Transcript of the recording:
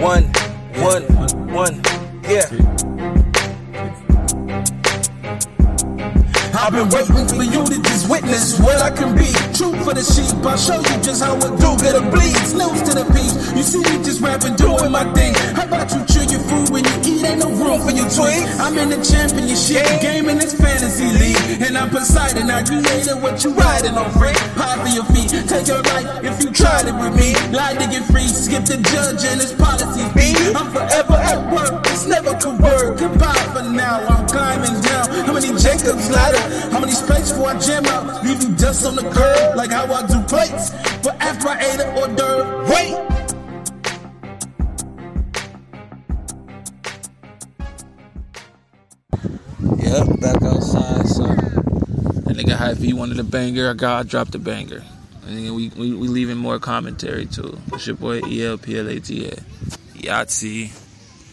One, one, one, yeah. I've been waiting for you to just witness what I can be. True for the sheep, I'll show you just how I do. Get a bleed, snooze to the beat. You see me just rapping, doing my thing. How about you chew your food when you eat? Ain't no room for your tweets. I'm in the championship game in this fantasy league. And I'm Poseidon, I created what you riding on, Rick. Pie for your feet, take your life if you tried it with me. Lie to get free, skip the judge and his policies be. I'm forever at work, it's never convert. Goodbye for now, I'm climbing down. How many Jacob's ladder? How many spikes before I jam out? Leave you dust on the curb, like how I do plates. But after I ate an hors d'oeuvre, wait. Yep, back outside. So that nigga Hype, he wanted a banger. I got dropped a banger. And we, we we leaving more commentary too. It's your boy ELPLATA. Yahtzee.